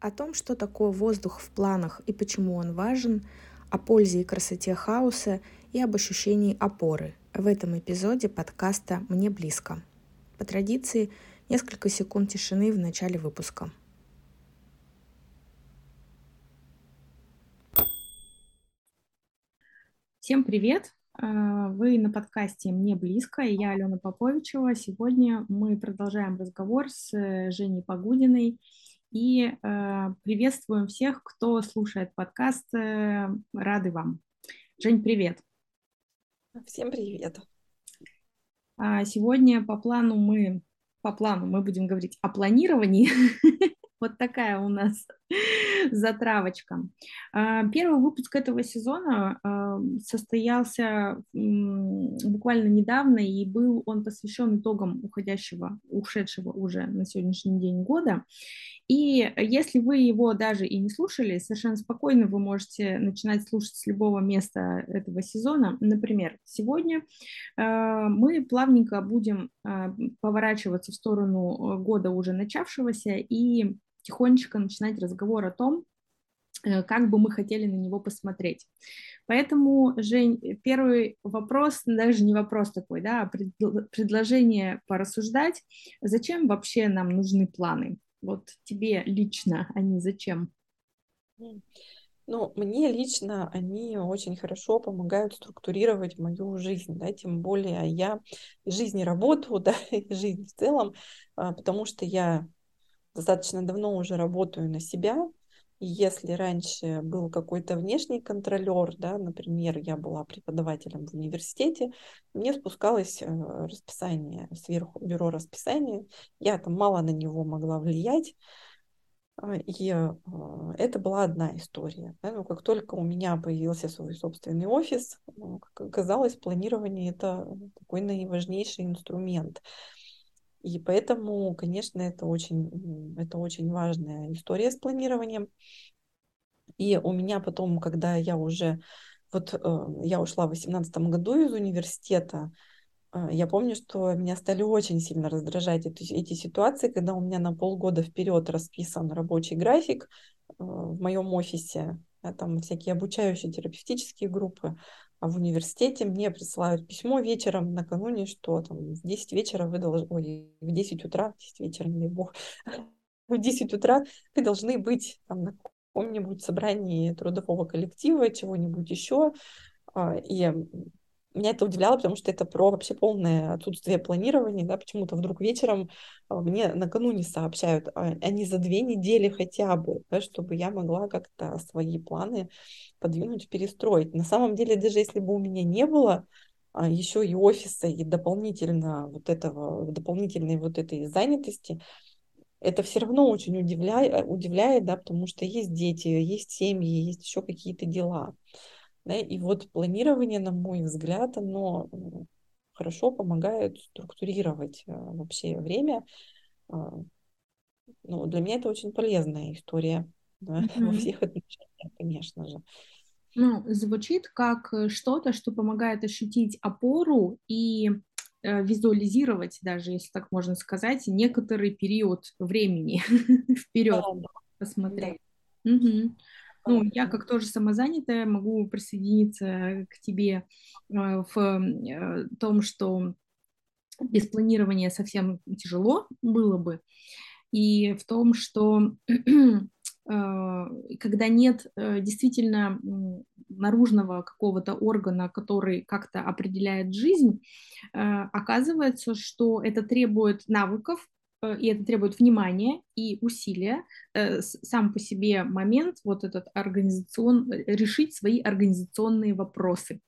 О том, что такое воздух в планах и почему он важен, о пользе и красоте хаоса и об ощущении опоры в этом эпизоде подкаста «Мне близко». По традиции, несколько секунд тишины в начале выпуска. Всем привет! А, вы на подкасте «Мне близко» и я Алена Поповичева. Сегодня мы продолжаем разговор с э, Женей Погудиной и э, приветствуем всех, кто слушает подкаст. Э, рады вам. Жень, привет. Всем привет. А сегодня по плану мы по плану мы будем говорить о планировании. Вот такая у нас затравочка. А, первый выпуск этого сезона а, состоялся буквально недавно, и был он посвящен итогам уходящего, ушедшего уже на сегодняшний день года. И если вы его даже и не слушали, совершенно спокойно вы можете начинать слушать с любого места этого сезона. Например, сегодня а, мы плавненько будем поворачиваться в сторону года уже начавшегося и тихонечко начинать разговор о том, э, как бы мы хотели на него посмотреть. Поэтому, Жень, первый вопрос, даже не вопрос такой, да, а предложение порассуждать, зачем вообще нам нужны планы? Вот тебе лично они зачем? Ну, мне лично они очень хорошо помогают структурировать мою жизнь, да, тем более я и жизнь и работу, да, и жизнь в целом, а, потому что я достаточно давно уже работаю на себя. Если раньше был какой-то внешний контролер, да, например, я была преподавателем в университете, мне спускалось э, расписание сверху, бюро расписания, я там мало на него могла влиять, а, и э, это была одна история. Да? Но как только у меня появился свой собственный офис, ну, как оказалось, планирование это такой наиважнейший инструмент. И поэтому, конечно, это очень, это очень важная история с планированием. И у меня потом, когда я уже, вот э, я ушла в 2018 году из университета, э, я помню, что меня стали очень сильно раздражать эти, эти ситуации, когда у меня на полгода вперед расписан рабочий график э, в моем офисе, там всякие обучающие терапевтические группы, а в университете мне присылают письмо вечером накануне, что там в 10 вечера вы должны, ой, в 10 утра, в 10 вечера, не бог, в 10 утра вы должны быть там на каком-нибудь собрании трудового коллектива, чего-нибудь еще. А, и меня это удивляло, потому что это про вообще полное отсутствие планирования, да, почему-то вдруг вечером а, мне накануне сообщают, а, они за две недели хотя бы, да, чтобы я могла как-то свои планы подвинуть, перестроить. На самом деле, даже если бы у меня не было а, еще и офиса, и дополнительно вот этого, дополнительной вот этой занятости, это все равно очень удивляет, удивляет, да, потому что есть дети, есть семьи, есть еще какие-то дела. Да, и вот планирование, на мой взгляд, оно хорошо помогает структурировать а, вообще время. А, ну, для меня это очень полезная история да, mm-hmm. во всех отношениях, конечно же. Ну, звучит как э, что-то, что помогает ощутить опору и э, визуализировать, даже если так можно сказать, некоторый период времени вперед да, да. посмотреть. Да. Угу. Ну, я как тоже самозанятая могу присоединиться к тебе э, в э, том, что без планирования совсем тяжело было бы, и в том, что э, когда нет действительно наружного какого-то органа, который как-то определяет жизнь, оказывается, что это требует навыков, и это требует внимания и усилия, э, сам по себе момент, вот этот организацион, э, решить свои организационные вопросы.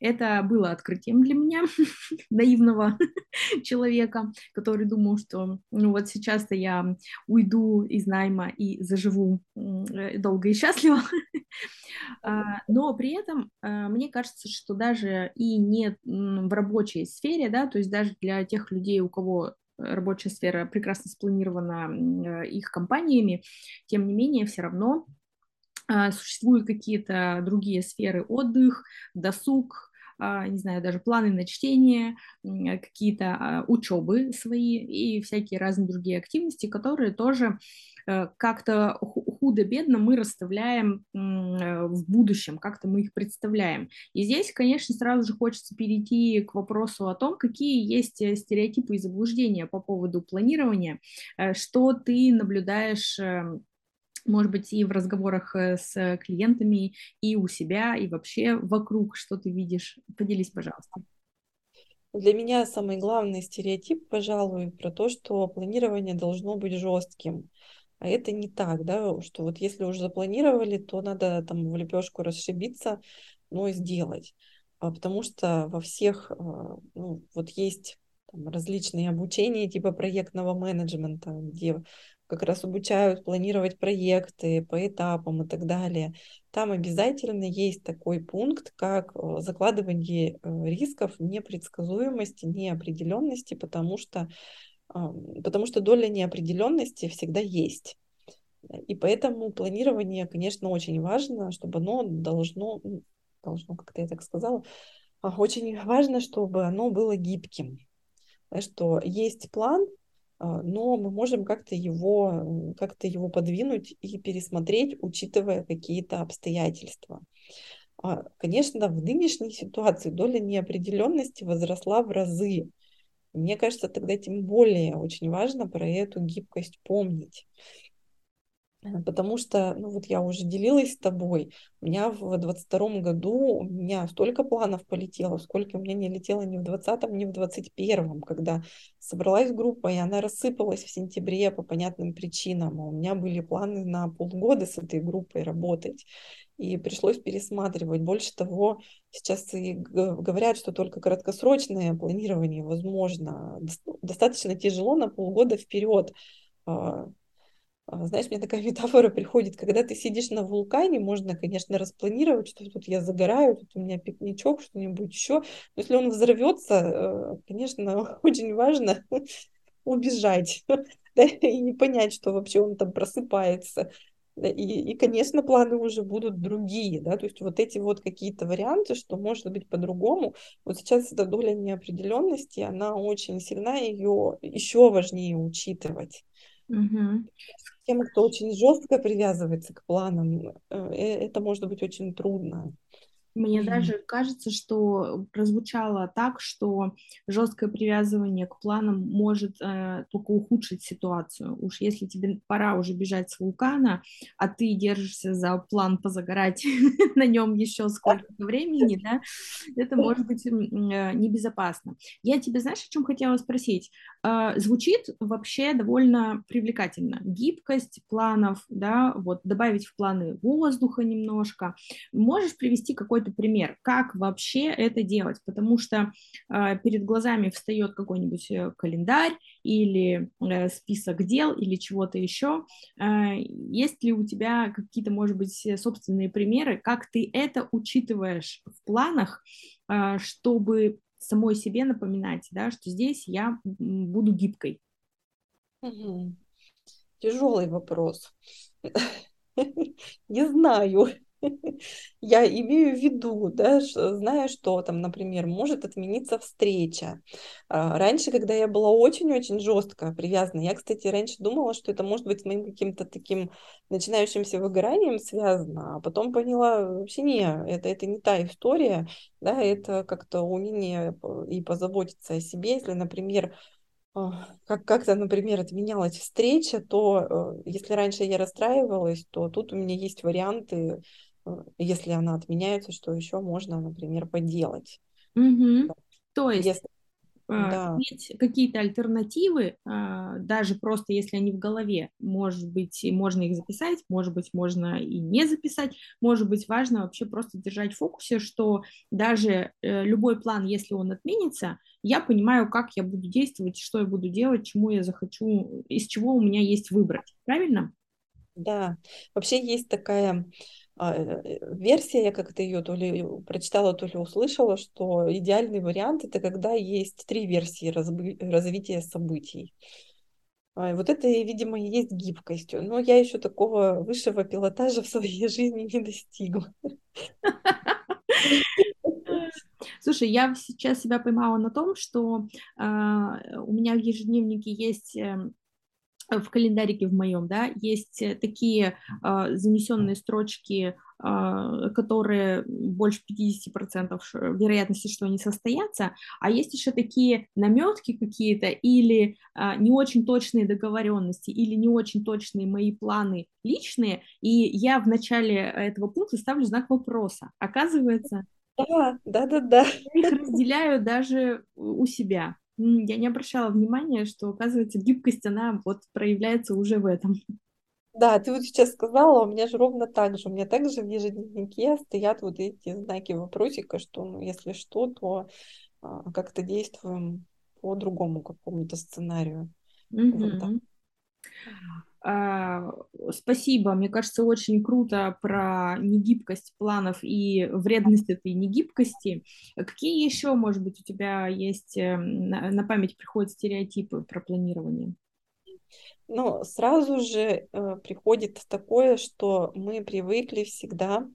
Это было открытием для меня, наивного человека, который думал, что ну, вот сейчас-то я уйду из найма и заживу долго и счастливо. А, но при этом мне кажется, что даже и не в рабочей сфере, да, то есть даже для тех людей, у кого рабочая сфера прекрасно спланирована э, их компаниями, тем не менее все равно а, существуют какие-то другие сферы, отдых, досуг, а, не знаю, даже планы на чтение, какие-то а, учебы свои и всякие разные другие активности, которые тоже э, как-то худо-бедно мы расставляем в будущем, как-то мы их представляем. И здесь, конечно, сразу же хочется перейти к вопросу о том, какие есть стереотипы и заблуждения по поводу планирования, что ты наблюдаешь может быть, и в разговорах э, с клиентами, и у себя, и вообще вокруг, что ты видишь. Поделись, пожалуйста. Для меня самый главный стереотип, пожалуй, про то, что планирование должно быть жестким. А это не так, да, что вот если уже запланировали, то надо там в лепешку расшибиться, но сделать. А потому что во всех, а, ну, вот есть там, различные обучения типа проектного менеджмента, где как раз обучают планировать проекты по этапам и так далее. Там обязательно есть такой пункт, как э, закладывание э, рисков непредсказуемости, неопределенности, потому что, потому что доля неопределенности всегда есть. И поэтому планирование, конечно, очень важно, чтобы оно должно, должно, как-то я так сказала, а, очень важно, чтобы оно было гибким. Что есть план, а, но мы можем как-то его, как-то его подвинуть и пересмотреть, учитывая какие-то обстоятельства. А, конечно, в нынешней ситуации доля неопределенности возросла в разы. Мне кажется, тогда тем более очень важно про эту гибкость помнить. Потому что, ну вот я уже делилась с тобой, у меня в 22 году у меня столько планов полетело, сколько у меня не летело ни в 20 ни в 21 когда собралась группа, и она рассыпалась в сентябре по понятным причинам. А у меня были планы на полгода с этой группой работать, и пришлось пересматривать. Больше того, сейчас и говорят, что только краткосрочное планирование возможно. Достаточно тяжело на полгода вперед а, знаешь, мне такая метафора приходит, когда ты сидишь на вулкане, можно, конечно, распланировать, что тут я загораю, тут у меня пикничок, что-нибудь еще. Но если он взорвется, э, конечно, очень важно убежать да, и не понять, что вообще он там просыпается. И, и, конечно, планы уже будут другие, да, то есть вот эти вот какие-то варианты, что может быть по-другому. Вот сейчас эта доля неопределенности, она очень сильна, ее еще важнее учитывать. Угу. Тем, кто очень жестко привязывается к планам, э, э, это может быть очень трудно. Мне mm-hmm. даже кажется, что прозвучало так, что жесткое привязывание к планам может э, только ухудшить ситуацию. Уж если тебе пора уже бежать с вулкана, а ты держишься за план позагорать на нем еще сколько-то времени, да, это может быть э, небезопасно. Я тебе, знаешь, о чем хотела спросить? Э, звучит вообще довольно привлекательно. Гибкость планов, да, вот добавить в планы воздуха немножко. Можешь привести какой-то какой-то пример, как вообще это делать, потому что э, перед глазами встает какой-нибудь э, календарь или э, список дел или чего-то еще. Э, есть ли у тебя какие-то, может быть, собственные примеры, как ты это учитываешь в планах, э, чтобы самой себе напоминать, да, что здесь я буду гибкой? Тяжелый вопрос. Не знаю. Я имею в виду, да, что, зная, что там, например, может отмениться встреча. А, раньше, когда я была очень-очень жестко привязана, я, кстати, раньше думала, что это может быть с моим каким-то таким начинающимся выгоранием связано, а потом поняла, вообще не, это, это не та история, да, это как-то умение и позаботиться о себе, если, например, как как-то, например, отменялась встреча, то э, если раньше я расстраивалась, то тут у меня есть варианты если она отменяется, что еще можно, например, поделать. Угу. То есть если... А, да. иметь какие-то альтернативы, а, даже просто если они в голове, может быть, можно их записать, может быть, можно и не записать, может быть, важно вообще просто держать в фокусе, что даже э, любой план, если он отменится, я понимаю, как я буду действовать, что я буду делать, чему я захочу, из чего у меня есть выбрать, правильно? Да, вообще есть такая э, версия, я как-то ее то ли прочитала, то ли услышала, что идеальный вариант это когда есть три версии развития событий. А, вот это, видимо, и есть гибкостью. Но я еще такого высшего пилотажа в своей жизни не достигла. Слушай, я сейчас себя поймала на том, что э, у меня в ежедневнике есть э, в календарике в моем, да, есть такие э, занесенные строчки, э, которые больше 50% вероятности, что они состоятся, а есть еще такие наметки какие-то или э, не очень точные договоренности или не очень точные мои планы личные, и я в начале этого пункта ставлю знак вопроса. Оказывается, да, да, да, да. Я их разделяю даже у себя я не обращала внимания, что, оказывается, гибкость, она вот проявляется уже в этом. Да, ты вот сейчас сказала, у меня же ровно так же. У меня также в ежедневнике стоят вот эти знаки вопросика, что, ну, если что, то а, как-то действуем по другому какому-то сценарию. Mm-hmm. Вот, да. А, спасибо, мне кажется, очень круто про негибкость планов и вредность этой негибкости. Какие еще, может быть, у тебя есть эм, на память приходят стереотипы про планирование? Ну, сразу же э, приходит такое, что мы привыкли всегда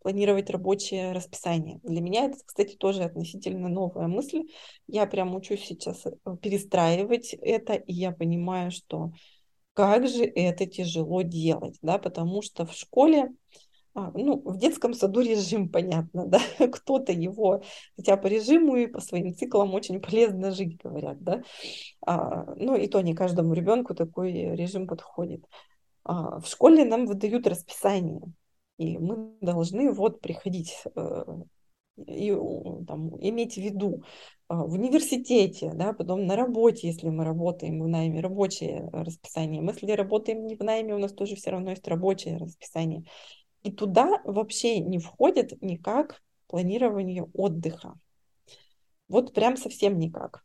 планировать рабочее расписание. Для меня это, кстати, тоже относительно новая мысль. Я прям учусь сейчас э, перестраивать это, и я понимаю, что как же это тяжело делать, да, потому что в школе, а, ну, в детском саду режим, понятно, да, кто-то его, хотя по режиму и по своим циклам очень полезно жить, говорят, да, а, ну, и то не каждому ребенку такой режим подходит. А, в школе нам выдают расписание, и мы должны вот приходить э, и там, иметь в виду а, в университете, да, потом на работе, если мы работаем в найме, рабочее расписание. Мы, если работаем не в найме, у нас тоже все равно есть рабочее расписание. И туда вообще не входит никак планирование отдыха. Вот прям совсем никак.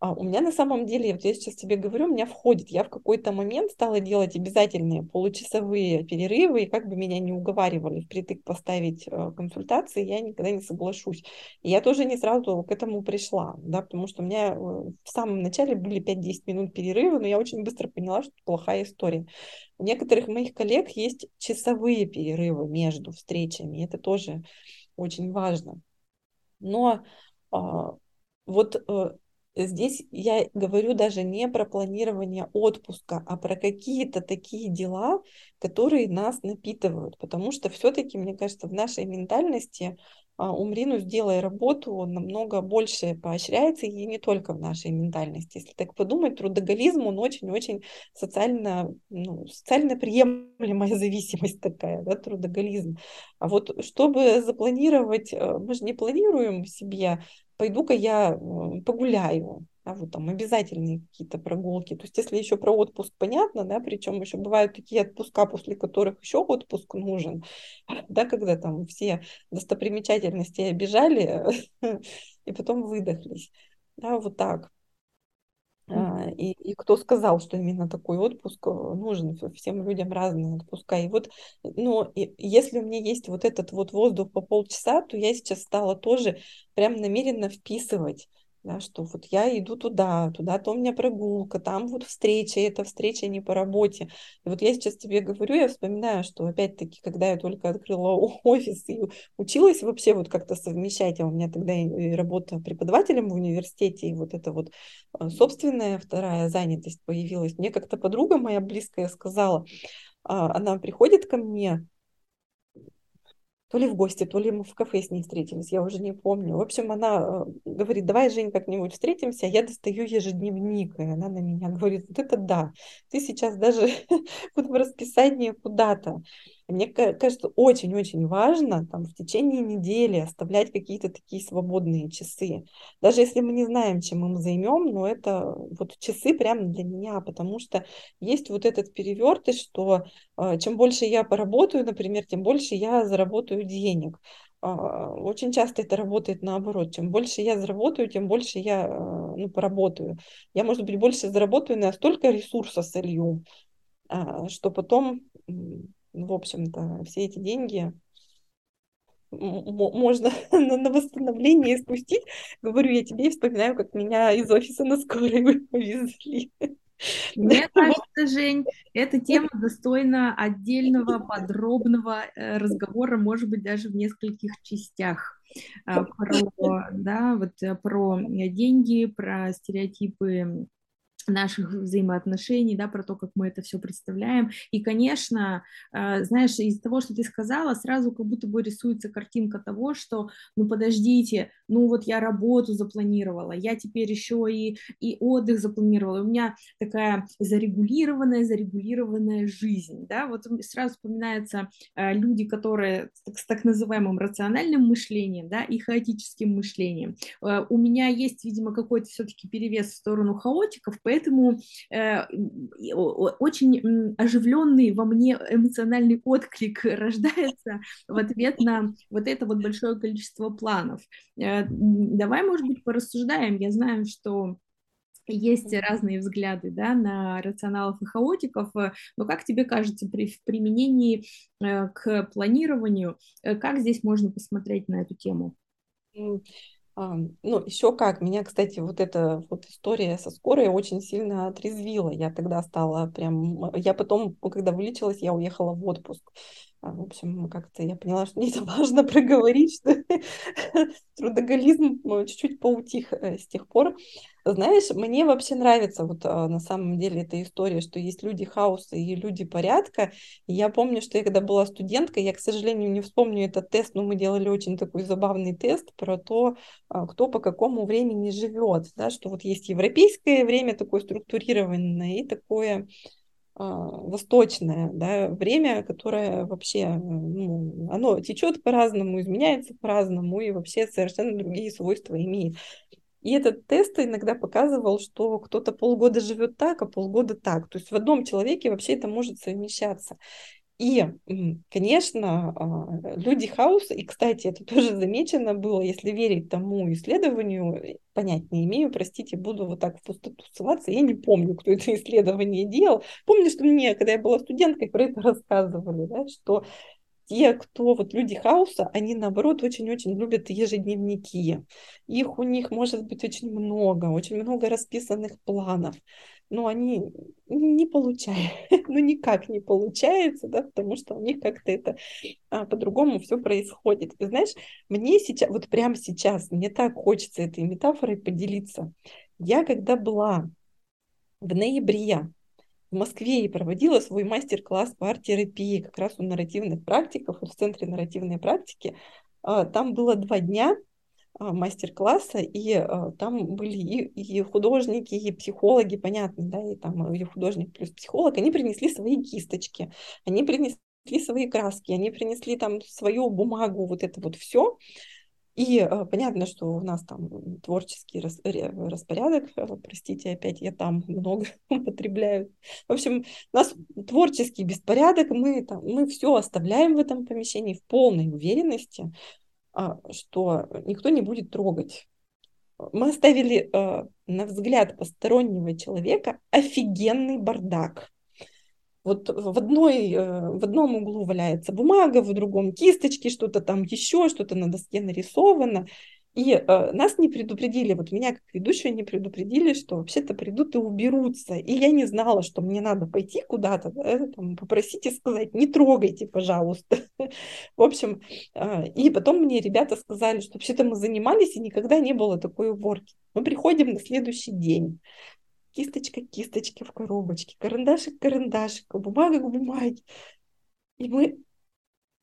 А у меня на самом деле, вот я сейчас тебе говорю, у меня входит, я в какой-то момент стала делать обязательные получасовые перерывы, и как бы меня не уговаривали впритык поставить э, консультации, я никогда не соглашусь. И я тоже не сразу к этому пришла, да, потому что у меня э, в самом начале были 5-10 минут перерыва, но я очень быстро поняла, что это плохая история. У некоторых моих коллег есть часовые перерывы между встречами, это тоже очень важно. Но а, вот э, здесь я говорю даже не про планирование отпуска, а про какие-то такие дела, которые нас напитывают. Потому что все-таки, мне кажется, в нашей ментальности а, умри, ну сделай работу намного больше поощряется, и не только в нашей ментальности. Если так подумать, трудоголизм, он очень-очень социально, ну, социально приемлемая зависимость такая, да, трудоголизм. А вот чтобы запланировать, э, мы же не планируем себе пойду-ка я погуляю, да, вот там обязательные какие-то прогулки. То есть если еще про отпуск понятно, да, причем еще бывают такие отпуска, после которых еще отпуск нужен, да, когда там все достопримечательности обижали и потом выдохлись. Да, вот так. А, и, и кто сказал, что именно такой отпуск э, нужен? Всем людям разные отпуска. И вот, ну, и, если у меня есть вот этот вот воздух по полчаса, то я сейчас стала тоже прям намеренно вписывать да, что вот я иду туда, туда-то у меня прогулка, там вот встреча, эта встреча не по работе. И вот я сейчас тебе говорю, я вспоминаю, что опять-таки, когда я только открыла офис и училась вообще вот как-то совмещать, а у меня тогда и работа преподавателем в университете, и вот это вот а, собственная вторая занятость появилась, мне как-то подруга моя близкая сказала, а, она приходит ко мне, то ли в гости, то ли мы в кафе с ней встретились, я уже не помню. В общем, она э, говорит, давай, Жень, как-нибудь встретимся. Я достаю ежедневник, и она на меня говорит, вот это да, ты сейчас даже вот в расписании куда-то. Мне кажется, очень-очень важно там в течение недели оставлять какие-то такие свободные часы. Даже если мы не знаем, чем мы займем, но это вот часы прямо для меня, потому что есть вот этот перевертыш, что э, чем больше я поработаю, например, тем больше я заработаю денег. Uh, очень часто это работает наоборот. Чем больше я заработаю, тем больше я uh, ну, поработаю. Я, может быть, больше заработаю, я столько ресурсов солью, что потом в общем-то, все эти деньги можно на восстановление спустить. Говорю я тебе и вспоминаю, как меня из офиса на скорой повезли. Мне кажется, Жень, эта тема достойна отдельного подробного э, разговора, может быть, даже в нескольких частях а, про, да, вот, э, про деньги, про стереотипы наших взаимоотношений, да, про то, как мы это все представляем. И, конечно, э, знаешь, из того, что ты сказала, сразу как будто бы рисуется картинка того, что, ну, подождите, ну, вот я работу запланировала, я теперь еще и, и отдых запланировала, у меня такая зарегулированная, зарегулированная жизнь, да, вот сразу вспоминаются э, люди, которые с так называемым рациональным мышлением, да, и хаотическим мышлением. Э, у меня есть, видимо, какой-то все-таки перевес в сторону хаотиков, поэтому э, очень оживленный во мне эмоциональный отклик рождается в ответ на вот это вот большое количество планов. Э, давай, может быть, порассуждаем. Я знаю, что есть разные взгляды да, на рационалов и хаотиков, э, но как тебе кажется, при применении к планированию, как здесь можно посмотреть на эту тему? А, ну, еще как. Меня, кстати, вот эта вот история со скорой очень сильно отрезвила. Я тогда стала прям... Я потом, когда вылечилась, я уехала в отпуск. А, в общем, как-то я поняла, что мне это важно проговорить, что трудоголизм ну, чуть-чуть поутих э, с тех пор. Знаешь, мне вообще нравится вот а, на самом деле эта история, что есть люди хаоса и люди порядка. И я помню, что я когда была студенткой, я, к сожалению, не вспомню этот тест, но мы делали очень такой забавный тест про то, а, кто по какому времени живет, да, что вот есть европейское время такое структурированное и такое а, восточное да, время, которое вообще, ну, оно течет по-разному, изменяется по-разному и вообще совершенно другие свойства имеет. И этот тест иногда показывал, что кто-то полгода живет так, а полгода так. То есть в одном человеке вообще это может совмещаться. И, конечно, а, люди хаоса, и, кстати, это тоже замечено было, если верить тому исследованию, э, понять не имею, простите, буду вот так в пустоту ссылаться, я не помню, кто это исследование делал. Помню, что мне, когда я была студенткой, про это рассказывали, да, что те, кто вот люди хаоса, они наоборот очень-очень любят ежедневники. Их у них может быть очень много, очень много расписанных планов но они не получают, ну никак не получается, да, потому что у них как-то это а, по-другому все происходит. И знаешь, мне сейчас, вот прямо сейчас, мне так хочется этой метафорой поделиться. Я когда была в ноябре в Москве и проводила свой мастер-класс по арт-терапии как раз у нарративных практиков, в Центре нарративной практики, а, там было два дня, а, мастер-класса, и а, там были и, и художники, и психологи, понятно, да, и там и художник плюс психолог, они принесли свои кисточки, они принесли свои краски, они принесли там свою бумагу, вот это вот все. И э, понятно, что у нас там творческий рас, распорядок, э, простите, опять я там много употребляю. В общем, у нас творческий беспорядок, мы, там, мы все оставляем в этом помещении в полной уверенности, а, что никто не будет трогать. Мы оставили а, на взгляд постороннего человека офигенный бардак. Вот в, одной, э, в одном углу валяется бумага, в другом кисточки, что-то там еще, что-то на доске нарисовано. И э, нас не предупредили, вот меня как ведущую не предупредили, что вообще-то придут и уберутся. И я не знала, что мне надо пойти куда-то, да, попросить и сказать, не трогайте, пожалуйста. В общем, э, и потом мне ребята сказали, что вообще-то мы занимались, и никогда не было такой уборки. Мы приходим на следующий день. Кисточка кисточки в коробочке, карандашик карандашик, бумага к бумаге. И мы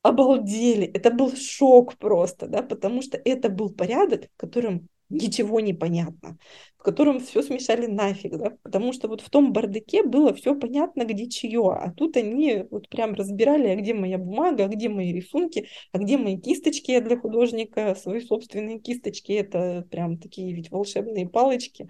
обалдели. Это был шок просто, да, потому что это был порядок, в котором ничего не понятно, в котором все смешали нафиг, да, потому что вот в том бардаке было все понятно, где чье, а тут они вот прям разбирали, а где моя бумага, а где мои рисунки, а где мои кисточки я для художника, свои собственные кисточки, это прям такие ведь волшебные палочки,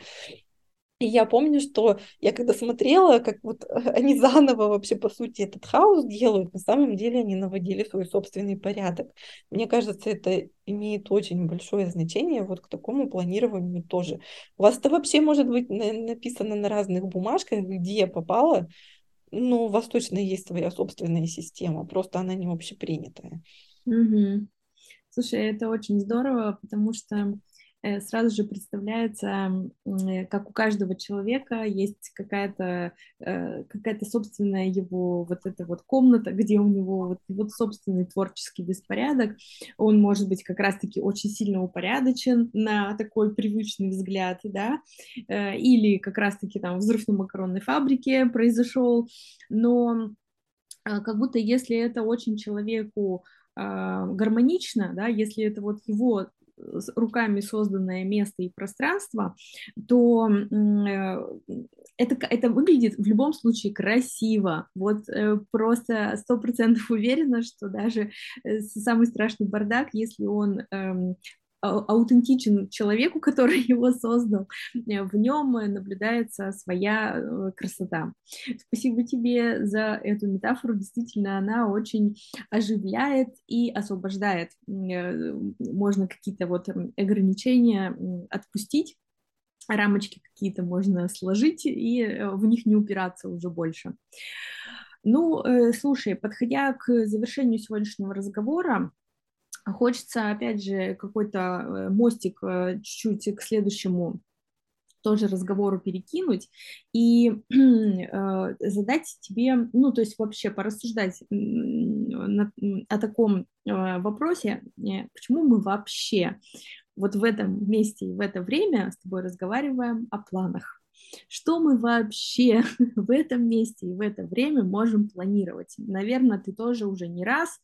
и я помню, что я когда смотрела, как вот они заново вообще, по сути, этот хаос делают, на самом деле они наводили свой собственный порядок. Мне кажется, это имеет очень большое значение вот к такому планированию тоже. У вас это вообще может быть написано на разных бумажках, где я попала, но у вас точно есть своя собственная система, просто она не общепринятая. Угу. Слушай, это очень здорово, потому что э, сразу же представляется, э, как у каждого человека есть какая-то э, какая-то собственная его вот эта вот комната, где у него вот, вот собственный творческий беспорядок. Он может быть как раз-таки очень сильно упорядочен на такой привычный взгляд, да, или как раз-таки там взрыв на макаронной фабрике произошел, но как будто если это очень человеку гармонично, да, если это вот его руками созданное место и пространство, то э, это, это выглядит в любом случае красиво. Вот э, просто сто процентов уверена, что даже э, самый страшный бардак, если он эм, аутентичен человеку, который его создал, э, в нем наблюдается своя э, красота. Спасибо тебе за эту метафору, действительно, она очень оживляет и освобождает. Э, можно какие-то вот ограничения отпустить, рамочки какие-то можно сложить и в них не упираться уже больше. Ну, слушай, подходя к завершению сегодняшнего разговора, Хочется, опять же, какой-то э, мостик э, чуть-чуть к следующему тоже разговору перекинуть и э, задать тебе, ну, то есть вообще порассуждать на, о таком э, вопросе, э, почему мы вообще вот в этом месте и в это время с тобой разговариваем о планах. Что мы вообще в этом месте и в это время можем планировать? Наверное, ты тоже уже не раз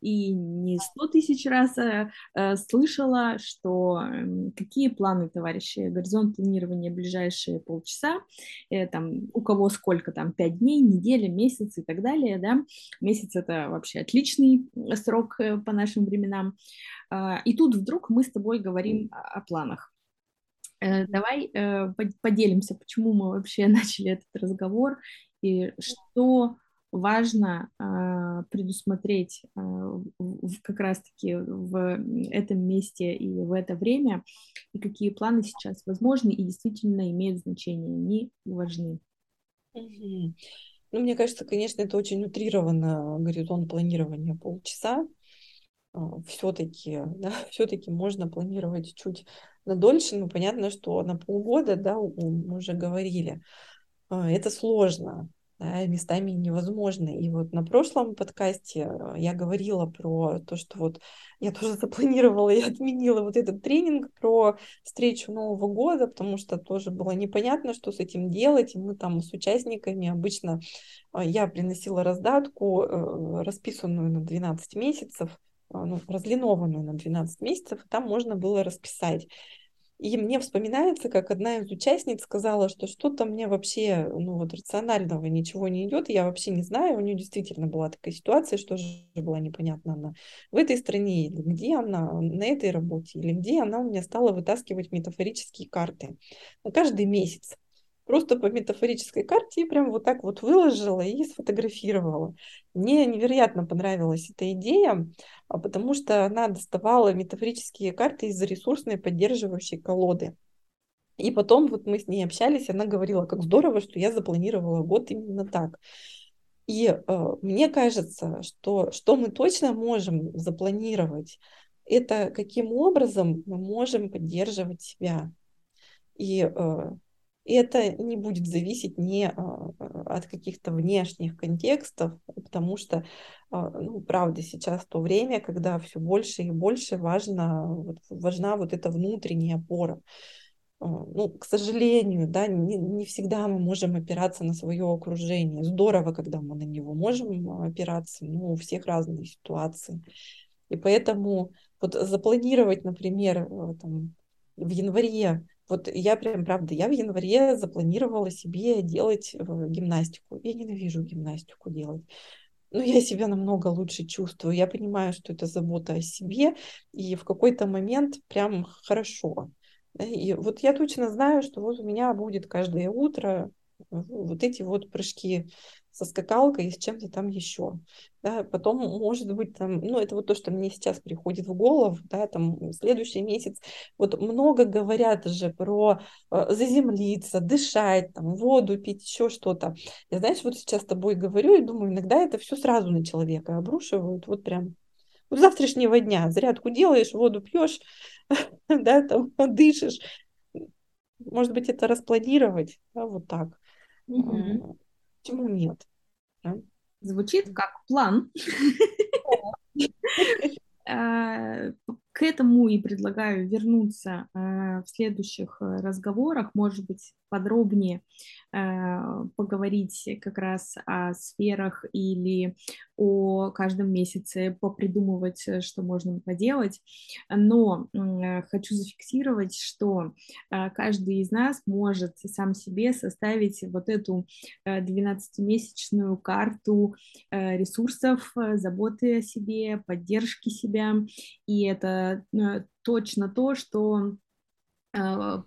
и не сто тысяч раз э, э, слышала, что э, какие планы, товарищи, горизонт планирования ближайшие полчаса, э, там, у кого сколько там, пять дней, неделя, месяц и так далее, да, месяц это вообще отличный срок по нашим временам, э, и тут вдруг мы с тобой говорим о, планах. Давай поделимся, почему мы вообще начали этот разговор и что важно э, предусмотреть э, в, как раз-таки в этом месте и в это время, и какие планы сейчас возможны и действительно имеют значение, они важны. Ну, мне кажется, конечно, это очень утрированно горизонт планирования полчаса. А, все-таки, да, все-таки можно планировать чуть на дольше, но понятно, что на полгода, да, мы уже говорили, это сложно да, местами невозможно. И вот на прошлом подкасте э, я говорила про то, что вот я тоже запланировала и отменила вот этот тренинг про встречу Нового года, потому что тоже было непонятно, что с этим делать. И мы там с участниками обычно э, я приносила раздатку, э, расписанную на 12 месяцев, ну, разлинованную на 12 месяцев, и там можно было расписать. И мне вспоминается, как одна из участниц сказала, что что-то мне вообще, ну вот рационального ничего не идет, я вообще не знаю, у нее действительно была такая ситуация, что же была непонятно она в этой стране, или где она на этой работе, или где она у меня стала вытаскивать метафорические карты. Ну, каждый месяц просто по метафорической карте и прям вот так вот выложила и сфотографировала. Мне невероятно понравилась эта идея, а потому что она доставала метафорические карты из ресурсной поддерживающей колоды. И потом вот мы с ней общались, она говорила, как здорово, что я запланировала год именно так. И э, мне кажется, что что мы точно можем запланировать, это каким образом мы можем поддерживать себя. И э, и это не будет зависеть ни а, от каких-то внешних контекстов, потому что, а, ну, правда, сейчас то время, когда все больше и больше важно, важна вот эта внутренняя опора. А, ну, к сожалению, да, не, не всегда мы можем опираться на свое окружение. Здорово, когда мы на него можем опираться, но у всех разные ситуации. И поэтому вот запланировать, например, э, там, в январе вот я прям, правда, я в январе запланировала себе делать э, гимнастику. Я ненавижу гимнастику делать. Но я себя намного лучше чувствую. Я понимаю, что это забота о себе, и в какой-то момент прям хорошо. И вот я точно знаю, что вот у меня будет каждое утро вот эти вот прыжки со скакалкой и с чем-то там еще. Да, потом, может быть, там, ну, это вот то, что мне сейчас приходит в голову, да, там, следующий месяц. Вот много говорят же про э, заземлиться, дышать, там, воду пить, еще что-то. Я, знаешь, вот сейчас с тобой говорю и думаю, иногда это все сразу на человека обрушивают, вот прям завтрашнего дня. Зарядку делаешь, воду пьешь, да, там дышишь. Может быть, это распланировать, да, вот так. Угу. Почему нет? Да? Звучит как план. К этому и предлагаю вернуться а, в следующих э, разговорах, может быть, подробнее а, поговорить как раз о сферах или о каждом месяце, попридумывать, э, что можно поделать. Но э, хочу зафиксировать, что каждый из нас может сам себе составить вот эту 12-месячную карту ресурсов, заботы о себе, поддержки себя. И это точно то, что а,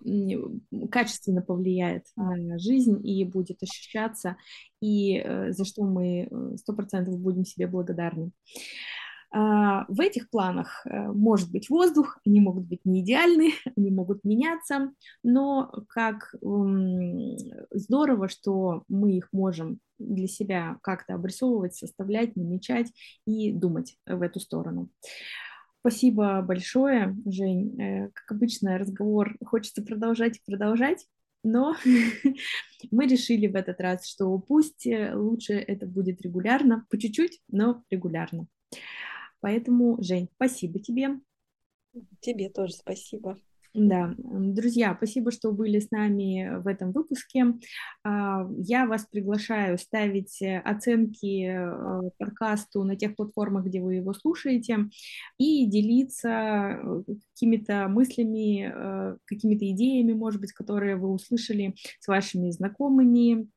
качественно повлияет на жизнь и будет ощущаться, и э, за что мы э, сто процентов будем себе благодарны. А, в этих планах э, может быть воздух, они могут быть не идеальны, они могут меняться, но как здорово, что мы их можем для себя как-то обрисовывать, составлять, намечать и думать в эту сторону. Спасибо большое, Жень. Э, как обычно, разговор хочется продолжать и продолжать, но мы решили в этот раз, что пусть э, лучше это будет регулярно, по чуть-чуть, но регулярно. Поэтому, Жень, спасибо тебе. Тебе тоже спасибо. Да, друзья, спасибо, что были с нами в этом выпуске. А, я вас приглашаю ставить оценки э, подкасту на тех платформах, где вы его слушаете, и делиться э, какими-то мыслями, э, какими-то идеями, может быть, которые вы услышали с вашими знакомыми,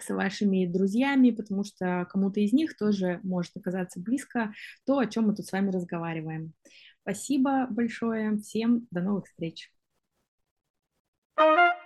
с вашими друзьями, потому что кому-то из них тоже может оказаться близко то, о чем мы тут с вами разговариваем. Спасибо большое всем. До новых встреч. thank you